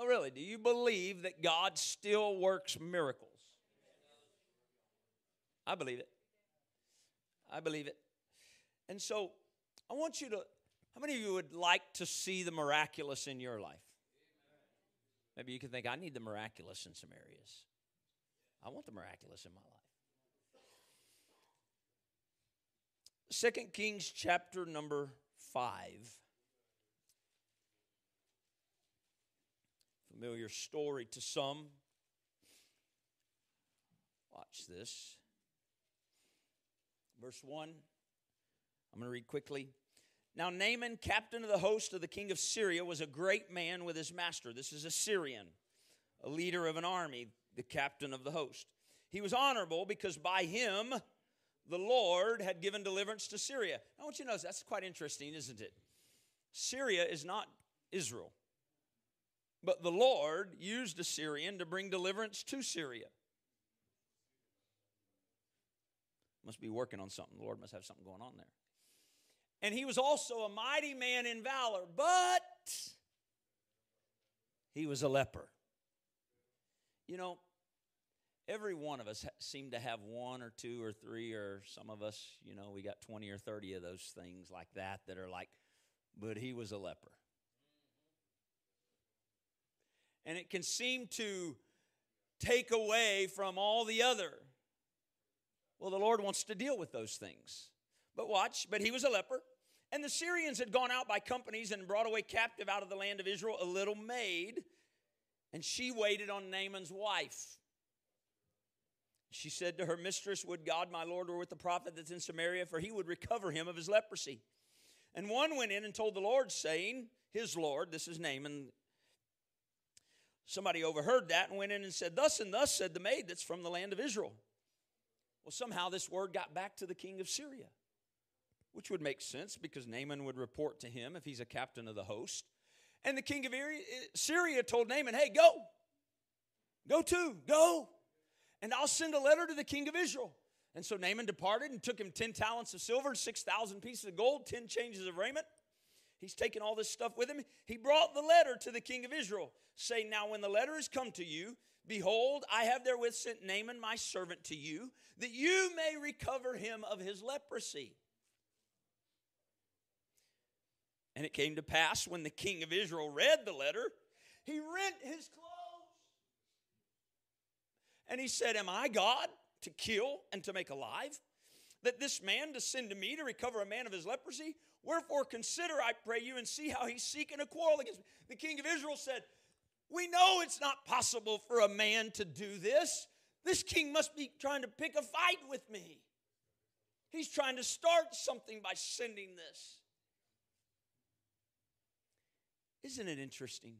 Oh, really? Do you believe that God still works miracles? I believe it. I believe it. And so I want you to, how many of you would like to see the miraculous in your life? Maybe you can think, I need the miraculous in some areas. I want the miraculous in my life. Second Kings chapter number 5. Familiar story to some. Watch this. Verse 1. I'm going to read quickly. Now, Naaman, captain of the host of the king of Syria, was a great man with his master. This is a Syrian, a leader of an army, the captain of the host. He was honorable because by him the Lord had given deliverance to Syria. I want you to notice that's quite interesting, isn't it? Syria is not Israel, but the Lord used a Syrian to bring deliverance to Syria. Must be working on something. The Lord must have something going on there. And he was also a mighty man in valor, but he was a leper. You know, every one of us seem to have one or two or three, or some of us, you know, we got 20 or 30 of those things like that that are like, but he was a leper. And it can seem to take away from all the other. Well, the Lord wants to deal with those things. But watch, but he was a leper. And the Syrians had gone out by companies and brought away captive out of the land of Israel a little maid, and she waited on Naaman's wife. She said to her mistress, Would God, my Lord, were with the prophet that's in Samaria, for he would recover him of his leprosy. And one went in and told the Lord, saying, His Lord, this is Naaman. Somebody overheard that and went in and said, Thus and thus said the maid that's from the land of Israel. Well, somehow this word got back to the king of Syria, which would make sense because Naaman would report to him if he's a captain of the host. And the king of eh, Syria told Naaman, Hey, go. Go to, go. And I'll send a letter to the king of Israel. And so Naaman departed and took him 10 talents of silver, 6,000 pieces of gold, 10 changes of raiment. He's taken all this stuff with him. He brought the letter to the king of Israel, saying, Now, when the letter has come to you, behold, I have therewith sent Naaman my servant to you, that you may recover him of his leprosy. And it came to pass when the king of Israel read the letter, he rent his clothes. And he said, Am I God to kill and to make alive? That this man to send to me to recover a man of his leprosy? Wherefore consider, I pray you, and see how he's seeking a quarrel against me. The king of Israel said, We know it's not possible for a man to do this. This king must be trying to pick a fight with me. He's trying to start something by sending this. Isn't it interesting?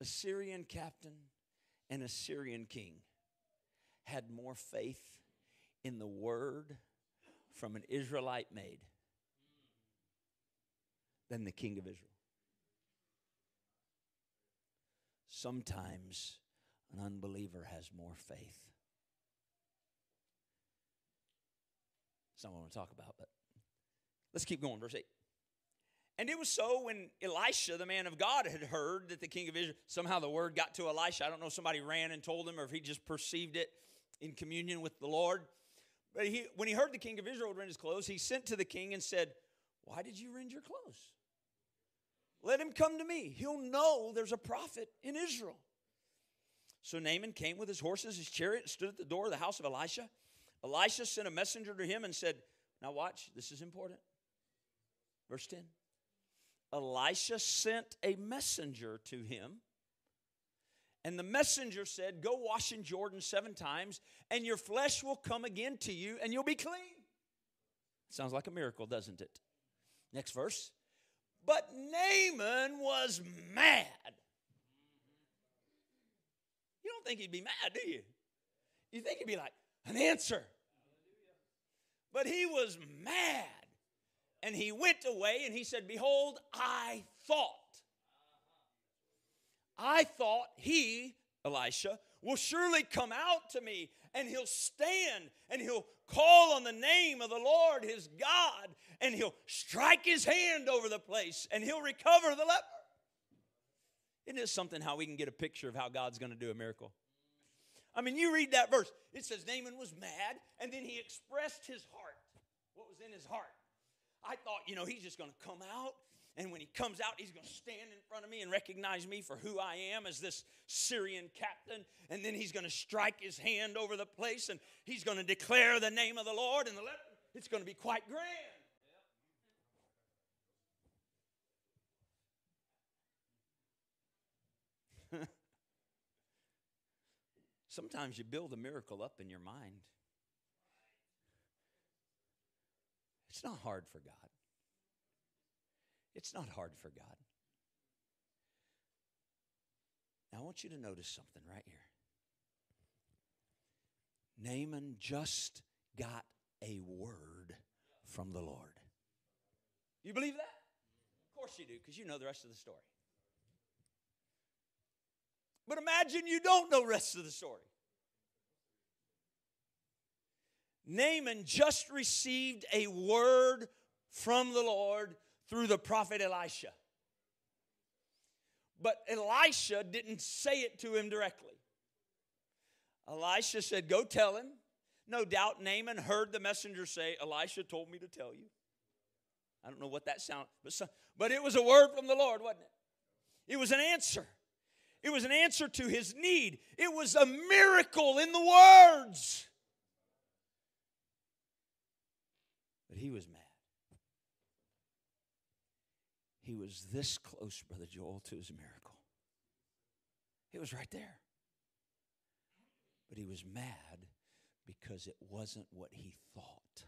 A Syrian captain and a Syrian king had more faith in the word from an Israelite maid than the king of Israel. Sometimes an unbeliever has more faith. It's not what I want to talk about, but let's keep going. Verse 8. And it was so when Elisha, the man of God, had heard that the king of Israel, somehow the word got to Elisha. I don't know if somebody ran and told him or if he just perceived it in communion with the Lord. But he, when he heard the king of Israel rend his clothes, he sent to the king and said, Why did you rend your clothes? Let him come to me. He'll know there's a prophet in Israel. So Naaman came with his horses, his chariot, and stood at the door of the house of Elisha. Elisha sent a messenger to him and said, Now watch, this is important. Verse 10. Elisha sent a messenger to him. And the messenger said, Go wash in Jordan seven times, and your flesh will come again to you, and you'll be clean. Sounds like a miracle, doesn't it? Next verse. But Naaman was mad. You don't think he'd be mad, do you? You think he'd be like, An answer. But he was mad. And he went away and he said, Behold, I thought. I thought he, Elisha, will surely come out to me and he'll stand and he'll call on the name of the Lord his God and he'll strike his hand over the place and he'll recover the leper. Isn't it something how we can get a picture of how God's going to do a miracle? I mean, you read that verse. It says Naaman was mad, and then he expressed his heart. What was in his heart? I thought, you know, he's just going to come out, and when he comes out, he's going to stand in front of me and recognize me for who I am as this Syrian captain, and then he's going to strike his hand over the place, and he's going to declare the name of the Lord, and the letter, it's going to be quite grand. Sometimes you build a miracle up in your mind. It's not hard for God. It's not hard for God. Now, I want you to notice something right here. Naaman just got a word from the Lord. You believe that? Of course you do, because you know the rest of the story. But imagine you don't know the rest of the story. Naaman just received a word from the Lord through the prophet Elisha. But Elisha didn't say it to him directly. Elisha said, Go tell him. No doubt Naaman heard the messenger say, Elisha told me to tell you. I don't know what that sound, but, but it was a word from the Lord, wasn't it? It was an answer. It was an answer to his need. It was a miracle in the words. But he was mad. He was this close, Brother Joel, to his miracle. It was right there. But he was mad because it wasn't what he thought.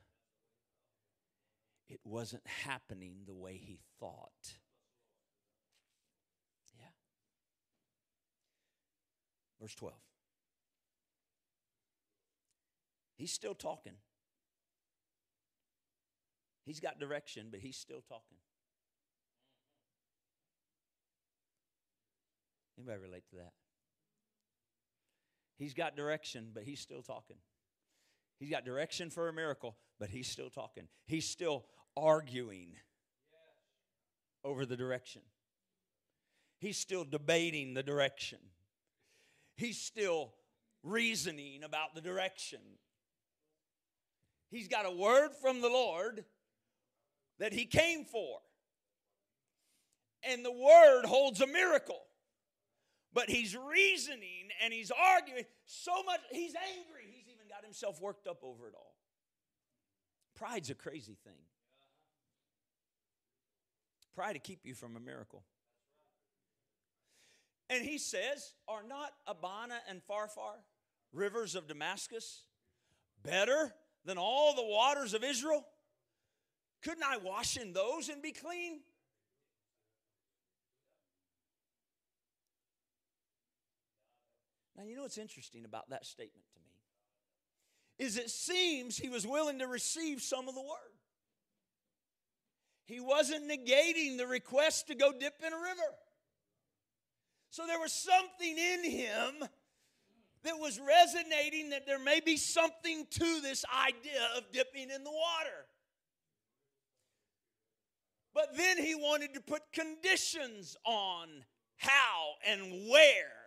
It wasn't happening the way he thought. Yeah. Verse 12. He's still talking. He's got direction, but he's still talking. Anybody relate to that? He's got direction, but he's still talking. He's got direction for a miracle, but he's still talking. He's still arguing over the direction. He's still debating the direction. He's still reasoning about the direction. He's got a word from the Lord that he came for. And the word holds a miracle. But he's reasoning and he's arguing so much, he's angry. He's even got himself worked up over it all. Pride's a crazy thing. Pride to keep you from a miracle. And he says, Are not Abana and Pharpar, rivers of Damascus, better than all the waters of Israel? Couldn't I wash in those and be clean? Now, you know what's interesting about that statement to me? Is it seems he was willing to receive some of the word. He wasn't negating the request to go dip in a river. So there was something in him that was resonating that there may be something to this idea of dipping in the water. But then he wanted to put conditions on how and where.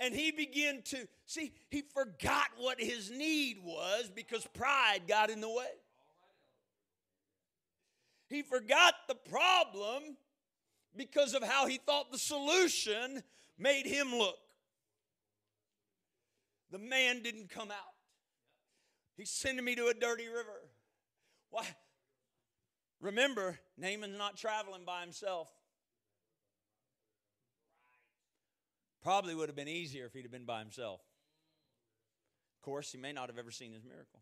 And he began to see, he forgot what his need was because pride got in the way. He forgot the problem because of how he thought the solution made him look. The man didn't come out. He's sending me to a dirty river. Why? Remember, Naaman's not traveling by himself. Probably would have been easier if he'd have been by himself. Of course, he may not have ever seen his miracle.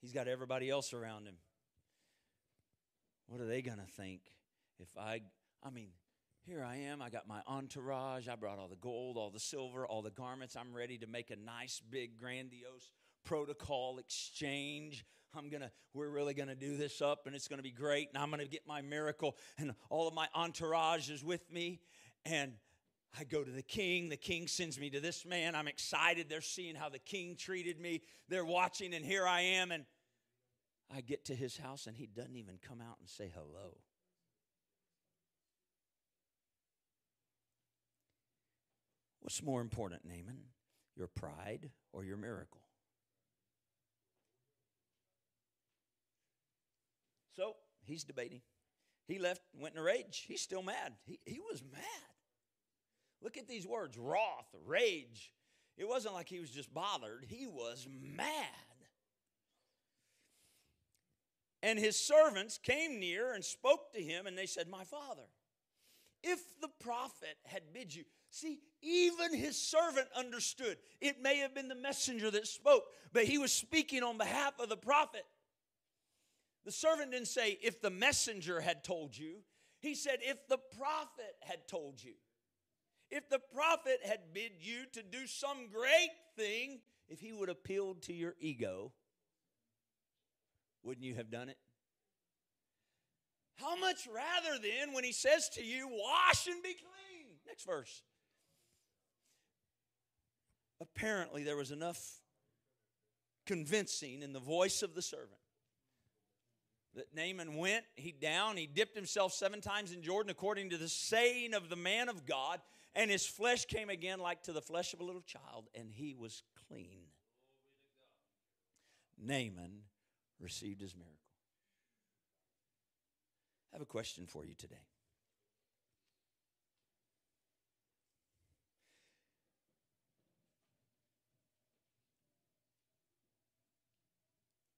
He's got everybody else around him. What are they going to think if I, I mean, here I am. I got my entourage. I brought all the gold, all the silver, all the garments. I'm ready to make a nice, big, grandiose protocol exchange. I'm gonna, we're really gonna do this up and it's gonna be great and I'm gonna get my miracle and all of my entourage is with me. And I go to the king. The king sends me to this man. I'm excited. They're seeing how the king treated me. They're watching, and here I am. And I get to his house, and he doesn't even come out and say hello. What's more important, Naaman? Your pride or your miracle? So he's debating. He left, went in a rage. He's still mad. He, he was mad. Look at these words wrath, rage. It wasn't like he was just bothered, he was mad. And his servants came near and spoke to him, and they said, My father, if the prophet had bid you, see, even his servant understood. It may have been the messenger that spoke, but he was speaking on behalf of the prophet. The servant didn't say, if the messenger had told you. He said, if the prophet had told you. If the prophet had bid you to do some great thing, if he would have appealed to your ego, wouldn't you have done it? How much rather then when he says to you, wash and be clean? Next verse. Apparently, there was enough convincing in the voice of the servant that Naaman went, he down, he dipped himself seven times in Jordan according to the saying of the man of God, and his flesh came again like to the flesh of a little child, and he was clean. Naaman received his miracle. I have a question for you today.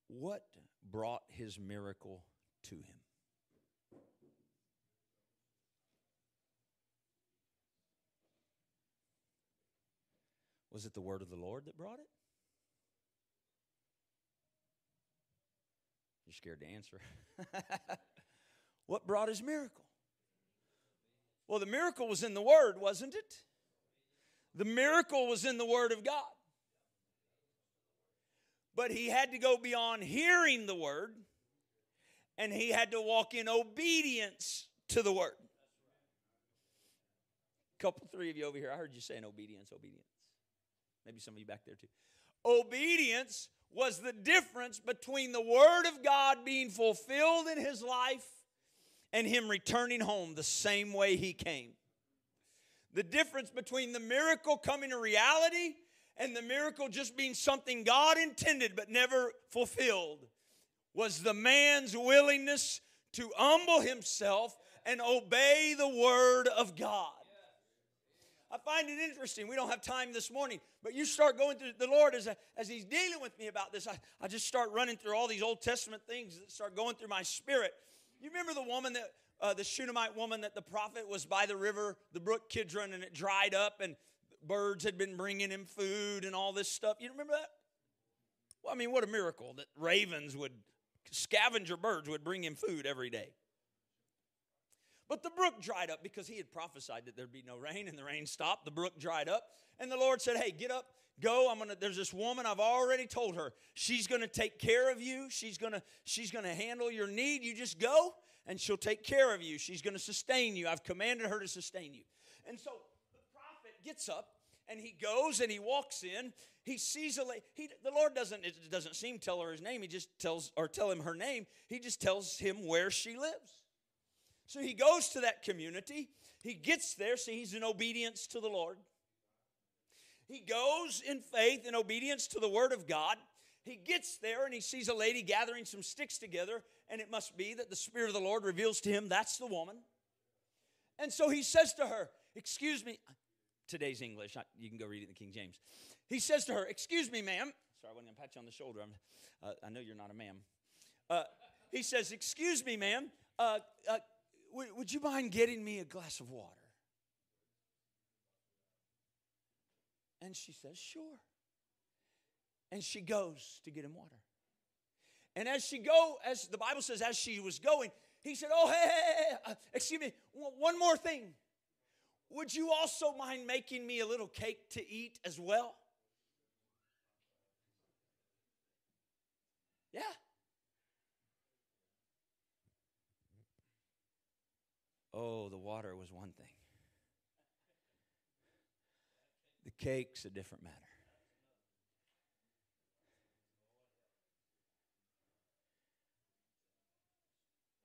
What brought his miracle to him? Was it the word of the Lord that brought it? You're scared to answer. what brought his miracle? Well, the miracle was in the Word, wasn't it? The miracle was in the Word of God. But he had to go beyond hearing the Word and he had to walk in obedience to the Word. A couple, three of you over here, I heard you saying obedience, obedience. Maybe some of you back there too. Obedience was the difference between the Word of God being fulfilled in his life and him returning home the same way he came. The difference between the miracle coming to reality and the miracle just being something God intended but never fulfilled was the man's willingness to humble himself and obey the Word of God. I find it interesting. We don't have time this morning, but you start going through the Lord as, a, as He's dealing with me about this. I, I just start running through all these Old Testament things that start going through my spirit. You remember the woman that, uh, the Shunammite woman that the prophet was by the river, the brook Kidron, and it dried up, and birds had been bringing him food and all this stuff. You remember that? Well, I mean, what a miracle that ravens would, scavenger birds would bring him food every day. But the brook dried up because he had prophesied that there'd be no rain, and the rain stopped. The brook dried up, and the Lord said, Hey, get up, go. I'm gonna, there's this woman, I've already told her, she's gonna take care of you, she's gonna, she's gonna handle your need. You just go, and she'll take care of you. She's gonna sustain you. I've commanded her to sustain you. And so the prophet gets up and he goes and he walks in. He sees a lady. He, the Lord doesn't it doesn't seem tell her his name. He just tells or tell him her name. He just tells him where she lives. So he goes to that community. He gets there, so he's in obedience to the Lord. He goes in faith and obedience to the Word of God. He gets there and he sees a lady gathering some sticks together, and it must be that the Spirit of the Lord reveals to him that's the woman. And so he says to her, Excuse me, today's English, you can go read it in the King James. He says to her, Excuse me, ma'am. Sorry, I wasn't going to pat you on the shoulder. Uh, I know you're not a ma'am. Uh, he says, Excuse me, ma'am. Uh, uh would, you mind getting me a glass of water? And she says, Sure. And she goes to get him water. And as she go, as the Bible says, as she was going, he said, "Oh, hey, hey, hey uh, excuse me, one more thing. Would you also mind making me a little cake to eat as well?" Yeah. Oh, the water was one thing, the cake's a different matter.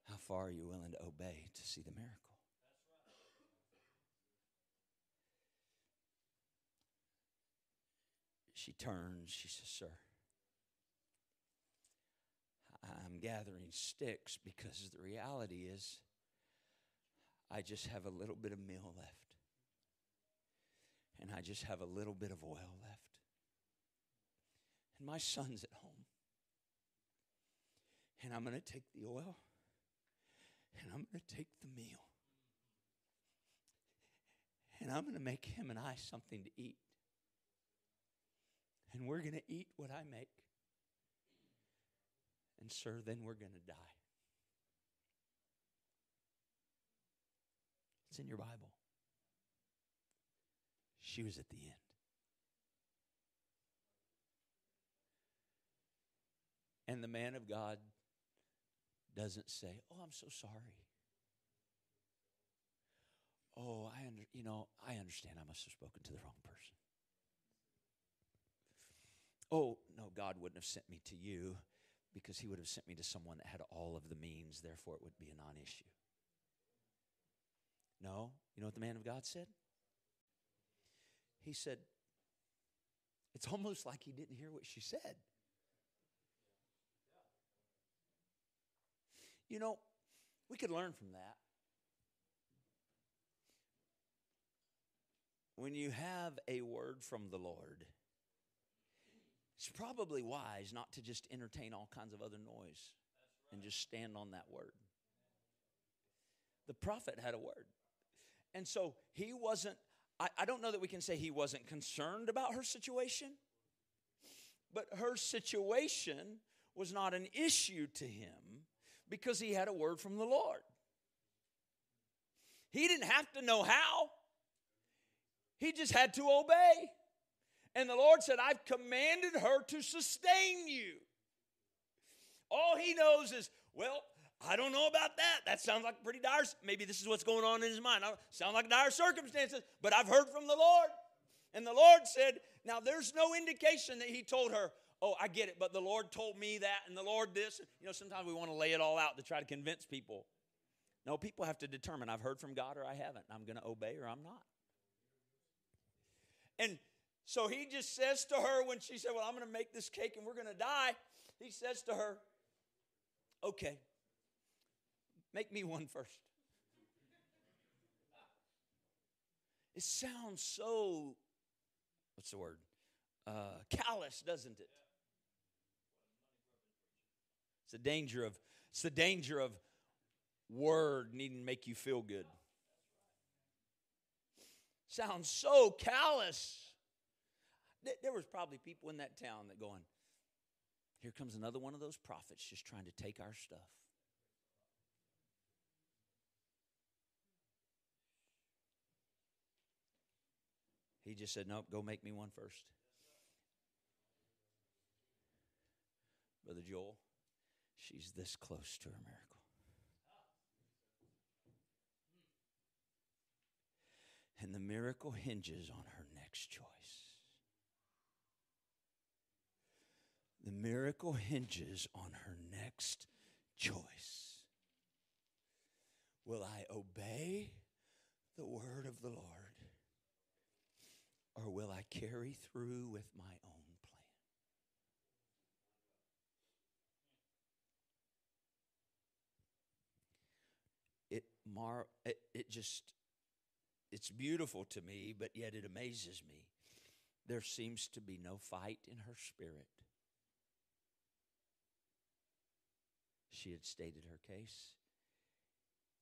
How far are you willing to obey to see the miracle? She turns, she says, Sir, I'm gathering sticks because the reality is I just have a little bit of meal left. And I just have a little bit of oil left. And my son's at home. And I'm going to take the oil and I'm going to take the meal. And I'm going to make him and I something to eat. And we're going to eat what I make. And, sir, then we're going to die. It's in your Bible. She was at the end. And the man of God doesn't say, "Oh, I'm so sorry." Oh, I under, you know, I understand I must have spoken to the wrong person. Oh, no, God wouldn't have sent me to you because he would have sent me to someone that had all of the means, therefore it would be a non-issue. No, you know what the man of God said? He said, it's almost like he didn't hear what she said. You know, we could learn from that. When you have a word from the Lord, it's probably wise not to just entertain all kinds of other noise and just stand on that word. The prophet had a word. And so he wasn't, I, I, don't know that we can say he wasn't concerned about her situation, but her situation was not an issue to him because he had a word from the Lord. He didn't have to know how, he just had to obey. And the Lord said, I've commanded her to sustain you. All he knows is, well, I don't know about that. That sounds like pretty dire. Maybe this is what's going on in his mind. Sound like dire circumstances, but I've heard from the Lord. And the Lord said, now there's no indication that he told her, oh, I get it, but the Lord told me that, and the Lord this. You know, sometimes we want to lay it all out to try to convince people. No, people have to determine I've heard from God or I haven't. I'm going to obey or I'm not. And so he just says to her when she said, Well, I'm going to make this cake and we're going to die, he says to her, Okay, make me one first. It sounds so, what's the word? Uh, callous, doesn't it? It's the danger of it's the danger of word needing to make you feel good. Sounds so callous. There was probably people in that town that going, here comes another one of those prophets just trying to take our stuff. He just said, Nope, go make me one first. Brother Joel, she's this close to her miracle. And the miracle hinges on her next choice. The miracle hinges on her next choice. Will I obey the word of the Lord? Or will I carry through with my own plan? It mar it, it just it's beautiful to me, but yet it amazes me. There seems to be no fight in her spirit. She had stated her case.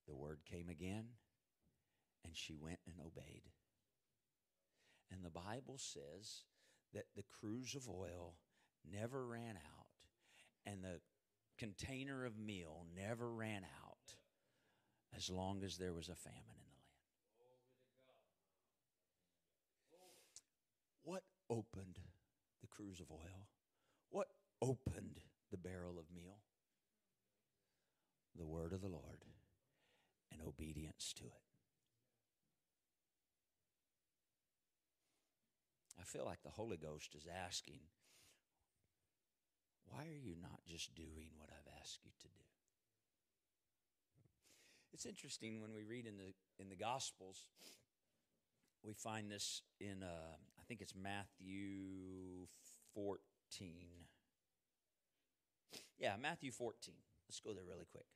The word came again, and she went and obeyed. And the Bible says that the cruse of oil never ran out, and the container of meal never ran out as long as there was a famine in the land. What opened the cruse of oil? What opened the barrel of meal? the word of the Lord and obedience to it. Feel like the Holy Ghost is asking, why are you not just doing what I've asked you to do? It's interesting when we read in the in the Gospels, we find this in uh, I think it's Matthew 14. Yeah, Matthew 14. Let's go there really quick.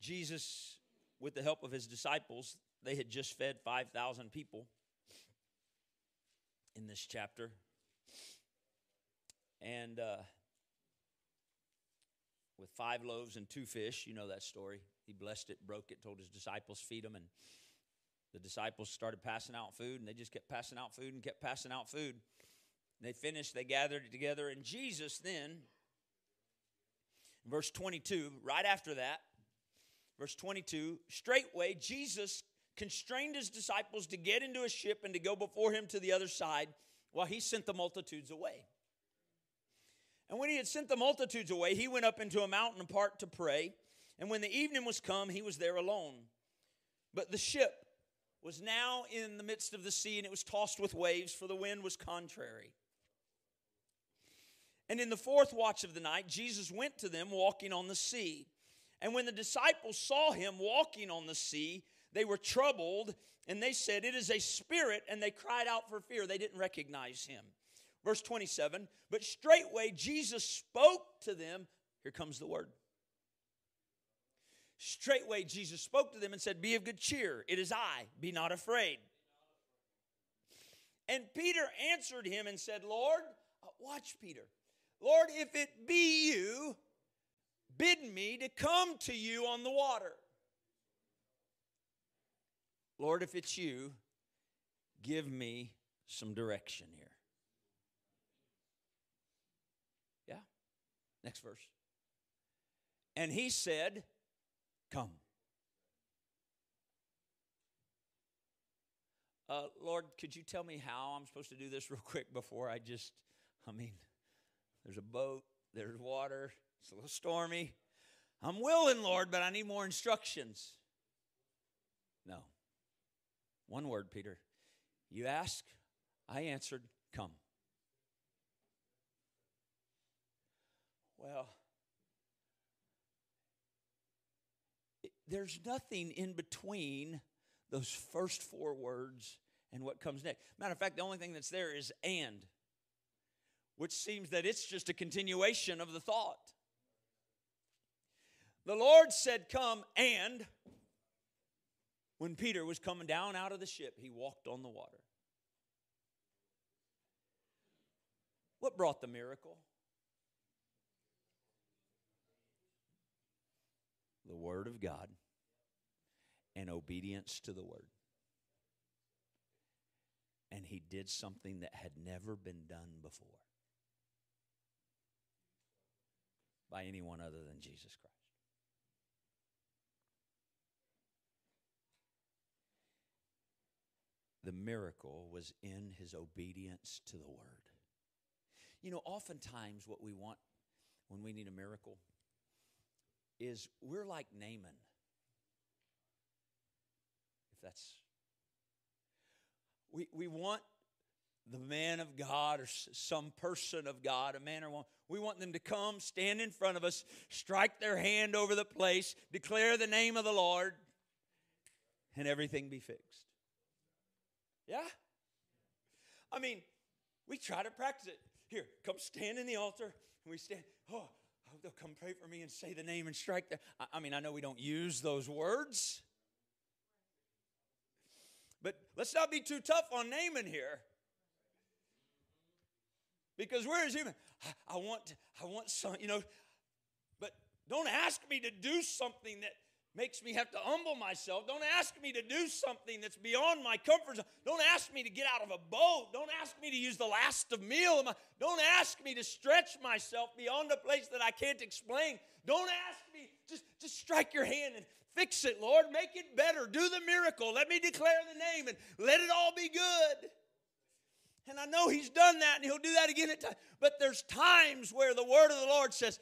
Jesus, with the help of his disciples, they had just fed 5,000 people in this chapter. And uh, with five loaves and two fish, you know that story. He blessed it, broke it, told his disciples, feed them. And the disciples started passing out food, and they just kept passing out food and kept passing out food. They finished, they gathered it together, and Jesus then, verse 22, right after that, verse 22, straightway Jesus constrained his disciples to get into a ship and to go before him to the other side while he sent the multitudes away. And when he had sent the multitudes away, he went up into a mountain apart to pray. And when the evening was come, he was there alone. But the ship was now in the midst of the sea, and it was tossed with waves, for the wind was contrary. And in the fourth watch of the night, Jesus went to them walking on the sea. And when the disciples saw him walking on the sea, they were troubled, and they said, It is a spirit, and they cried out for fear. They didn't recognize him. Verse 27 But straightway Jesus spoke to them. Here comes the word. Straightway Jesus spoke to them and said, Be of good cheer. It is I. Be not afraid. And Peter answered him and said, Lord, uh, watch Peter. Lord, if it be you, bid me to come to you on the water. Lord, if it's you, give me some direction here. Yeah? Next verse. And he said, Come. Uh, Lord, could you tell me how I'm supposed to do this real quick before I just, I mean, there's a boat, there's water, it's a little stormy. I'm willing, Lord, but I need more instructions. One word, Peter. You ask, I answered, come. Well, there's nothing in between those first four words and what comes next. Matter of fact, the only thing that's there is and, which seems that it's just a continuation of the thought. The Lord said, Come, and when Peter was coming down out of the ship, he walked on the water. What brought the miracle? The Word of God and obedience to the Word. And he did something that had never been done before by anyone other than Jesus Christ. The miracle was in his obedience to the word. You know, oftentimes what we want when we need a miracle is we're like Naaman. If that's. We, we want the man of God or some person of God, a man or woman, we want them to come, stand in front of us, strike their hand over the place, declare the name of the Lord, and everything be fixed. Yeah? I mean, we try to practice it. Here, come stand in the altar, and we stand. Oh, they'll come pray for me and say the name and strike the. I, I mean, I know we don't use those words, but let's not be too tough on Naaman here. Because we're as human. I, I want, I want some, you know, but don't ask me to do something that makes me have to humble myself. Don't ask me to do something that's beyond my comfort zone. Don't ask me to get out of a boat. Don't ask me to use the last of meal. Don't ask me to stretch myself beyond a place that I can't explain. Don't ask me, just, just strike your hand and fix it, Lord. Make it better. Do the miracle. Let me declare the name and let it all be good. And I know He's done that and He'll do that again at times. But there's times where the word of the Lord says,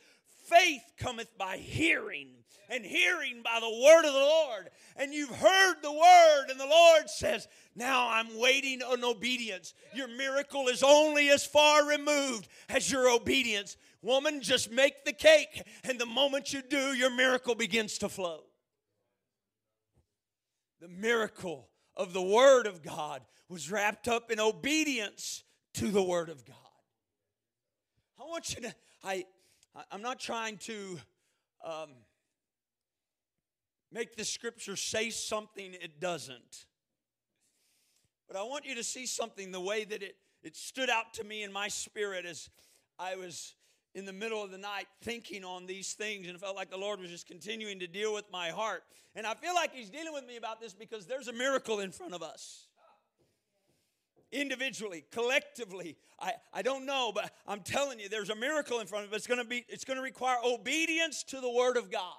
faith cometh by hearing, and hearing by the word of the Lord. And you've heard the word, and the Lord says, Now I'm waiting on obedience. Your miracle is only as far removed as your obedience. Woman, just make the cake, and the moment you do, your miracle begins to flow. The miracle of the Word of God was wrapped up in obedience to the Word of God. I want you to, I, I'm not trying to um, make the scripture say something it doesn't. But I want you to see something the way that it, it stood out to me in my spirit as I was in the middle of the night thinking on these things and it felt like the Lord was just continuing to deal with my heart. And I feel like He's dealing with me about this because there's a miracle in front of us. Individually, collectively, I, I don't know, but I'm telling you, there's a miracle in front of us. It's gonna be, it's gonna require obedience to the Word of God.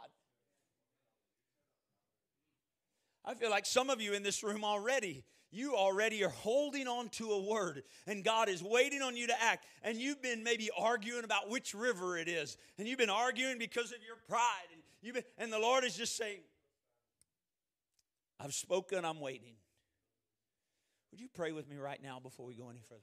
I feel like some of you in this room already you already are holding on to a word and God is waiting on you to act. And you've been maybe arguing about which river it is. And you've been arguing because of your pride. And, you've been, and the Lord is just saying, I've spoken, I'm waiting. Would you pray with me right now before we go any further?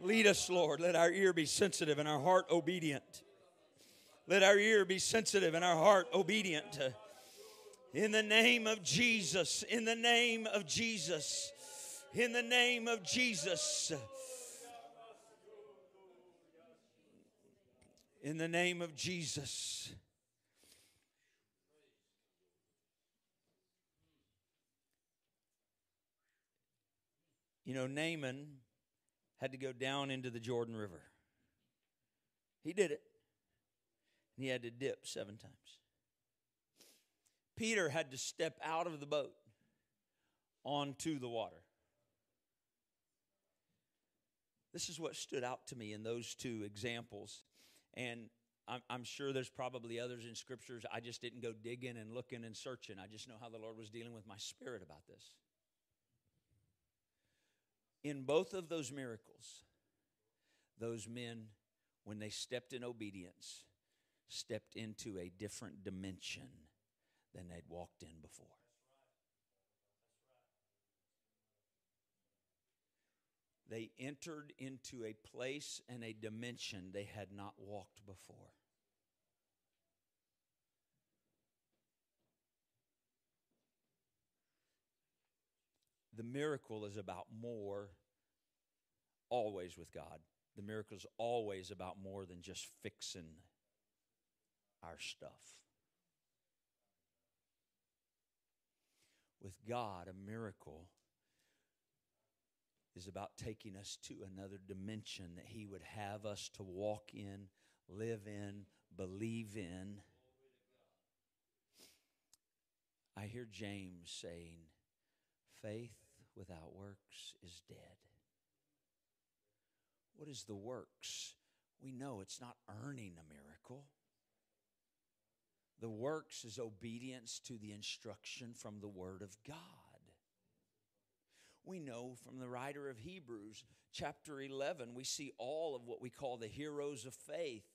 Lead us, Lord. Let our ear be sensitive and our heart obedient. Let our ear be sensitive and our heart obedient. In the name of Jesus, in the name of Jesus, in the name of Jesus. In the name of Jesus. You know, Naaman had to go down into the Jordan River. He did it. And he had to dip seven times. Peter had to step out of the boat onto the water. This is what stood out to me in those two examples. And I'm, I'm, sure there's probably others in scriptures. I just didn't go digging and looking and searching. I just know how the Lord was dealing with my spirit about this in both of those miracles, those men, when they stepped in obedience, stepped into a different dimension than they'd walked in before. They entered into a place and a dimension they had not walked before. the miracle is about more always with God. The miracle is always about more than just fixing our stuff. With God, a miracle is about taking us to another dimension that He would have us to walk in, live in, believe in. I hear James saying, faith without works is dead. What is the works? We know it's not earning a miracle. The works is obedience to the instruction from the Word of God. We know from the writer of Hebrews, chapter 11, we see all of what we call the heroes of faith.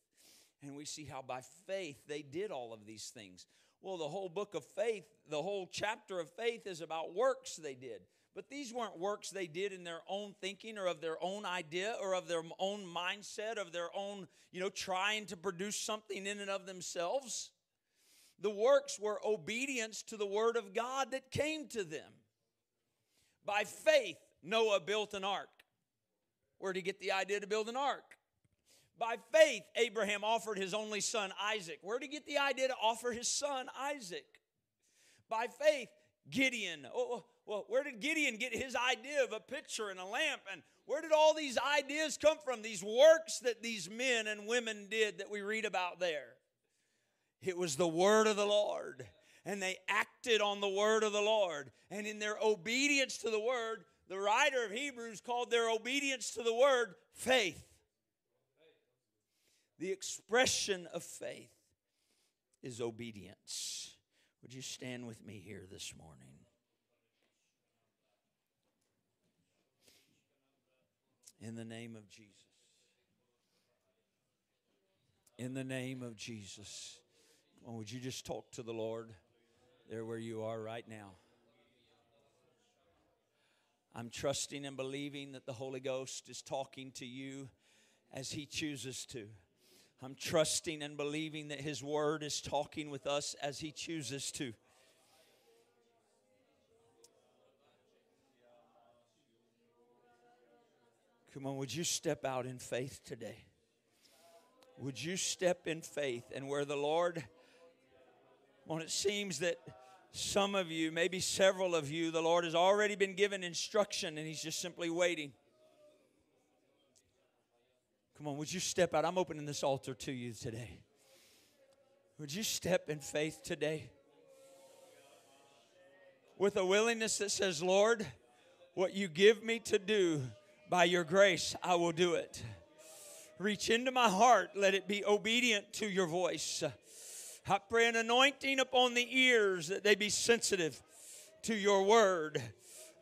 And we see how by faith they did all of these things. Well, the whole book of faith, the whole chapter of faith is about works they did. But these weren't works they did in their own thinking or of their own idea or of their own mindset, of their own, you know, trying to produce something in and of themselves. The works were obedience to the word of God that came to them. By faith, Noah built an ark. Where did he get the idea to build an ark? By faith, Abraham offered his only son Isaac. Where did he get the idea to offer his son Isaac? By faith, Gideon. Oh, oh, well, where did Gideon get his idea of a pitcher and a lamp? And where did all these ideas come from? These works that these men and women did that we read about there. It was the word of the Lord. And they acted on the word of the Lord. And in their obedience to the word, the writer of Hebrews called their obedience to the word faith. The expression of faith is obedience. Would you stand with me here this morning? In the name of Jesus. In the name of Jesus. On, would you just talk to the Lord there where you are right now? I'm trusting and believing that the Holy Ghost is talking to you as He chooses to. I'm trusting and believing that His Word is talking with us as He chooses to. Come on, would you step out in faith today? Would you step in faith and where the Lord, when it seems that some of you, maybe several of you, the Lord has already been given instruction and He's just simply waiting. Come on, would you step out? I'm opening this altar to you today. Would you step in faith today? With a willingness that says, Lord, what you give me to do by your grace, I will do it. Reach into my heart. Let it be obedient to your voice. I pray an anointing upon the ears that they be sensitive to your word.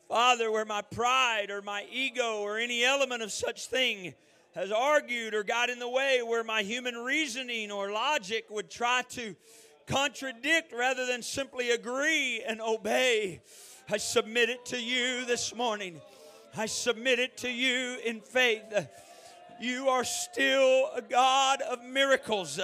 Father, where my pride or my ego or any element of such thing has argued or got in the way, where my human reasoning or logic would try to contradict rather than simply agree and obey, I submit it to you this morning. I submit it to you in faith. You are still a God of miracles.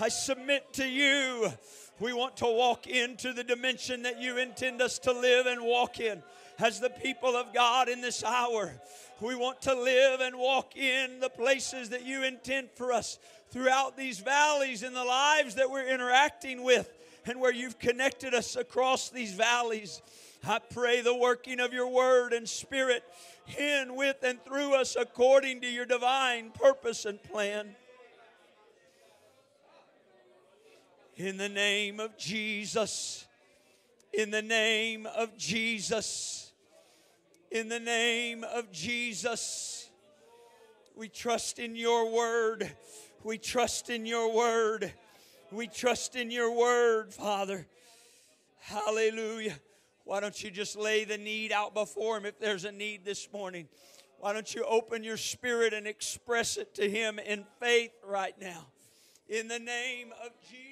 I submit to you. We want to walk into the dimension that you intend us to live and walk in as the people of God in this hour. We want to live and walk in the places that you intend for us throughout these valleys in the lives that we're interacting with and where you've connected us across these valleys. I pray the working of your word and spirit in, with, and through us according to your divine purpose and plan. In the name of Jesus. In the name of Jesus. In the name of Jesus. We trust in your word. We trust in your word. We trust in your word, Father. Hallelujah. Why don't you just lay the need out before Him if there's a need this morning? Why don't you open your spirit and express it to Him in faith right now? In the name of Jesus.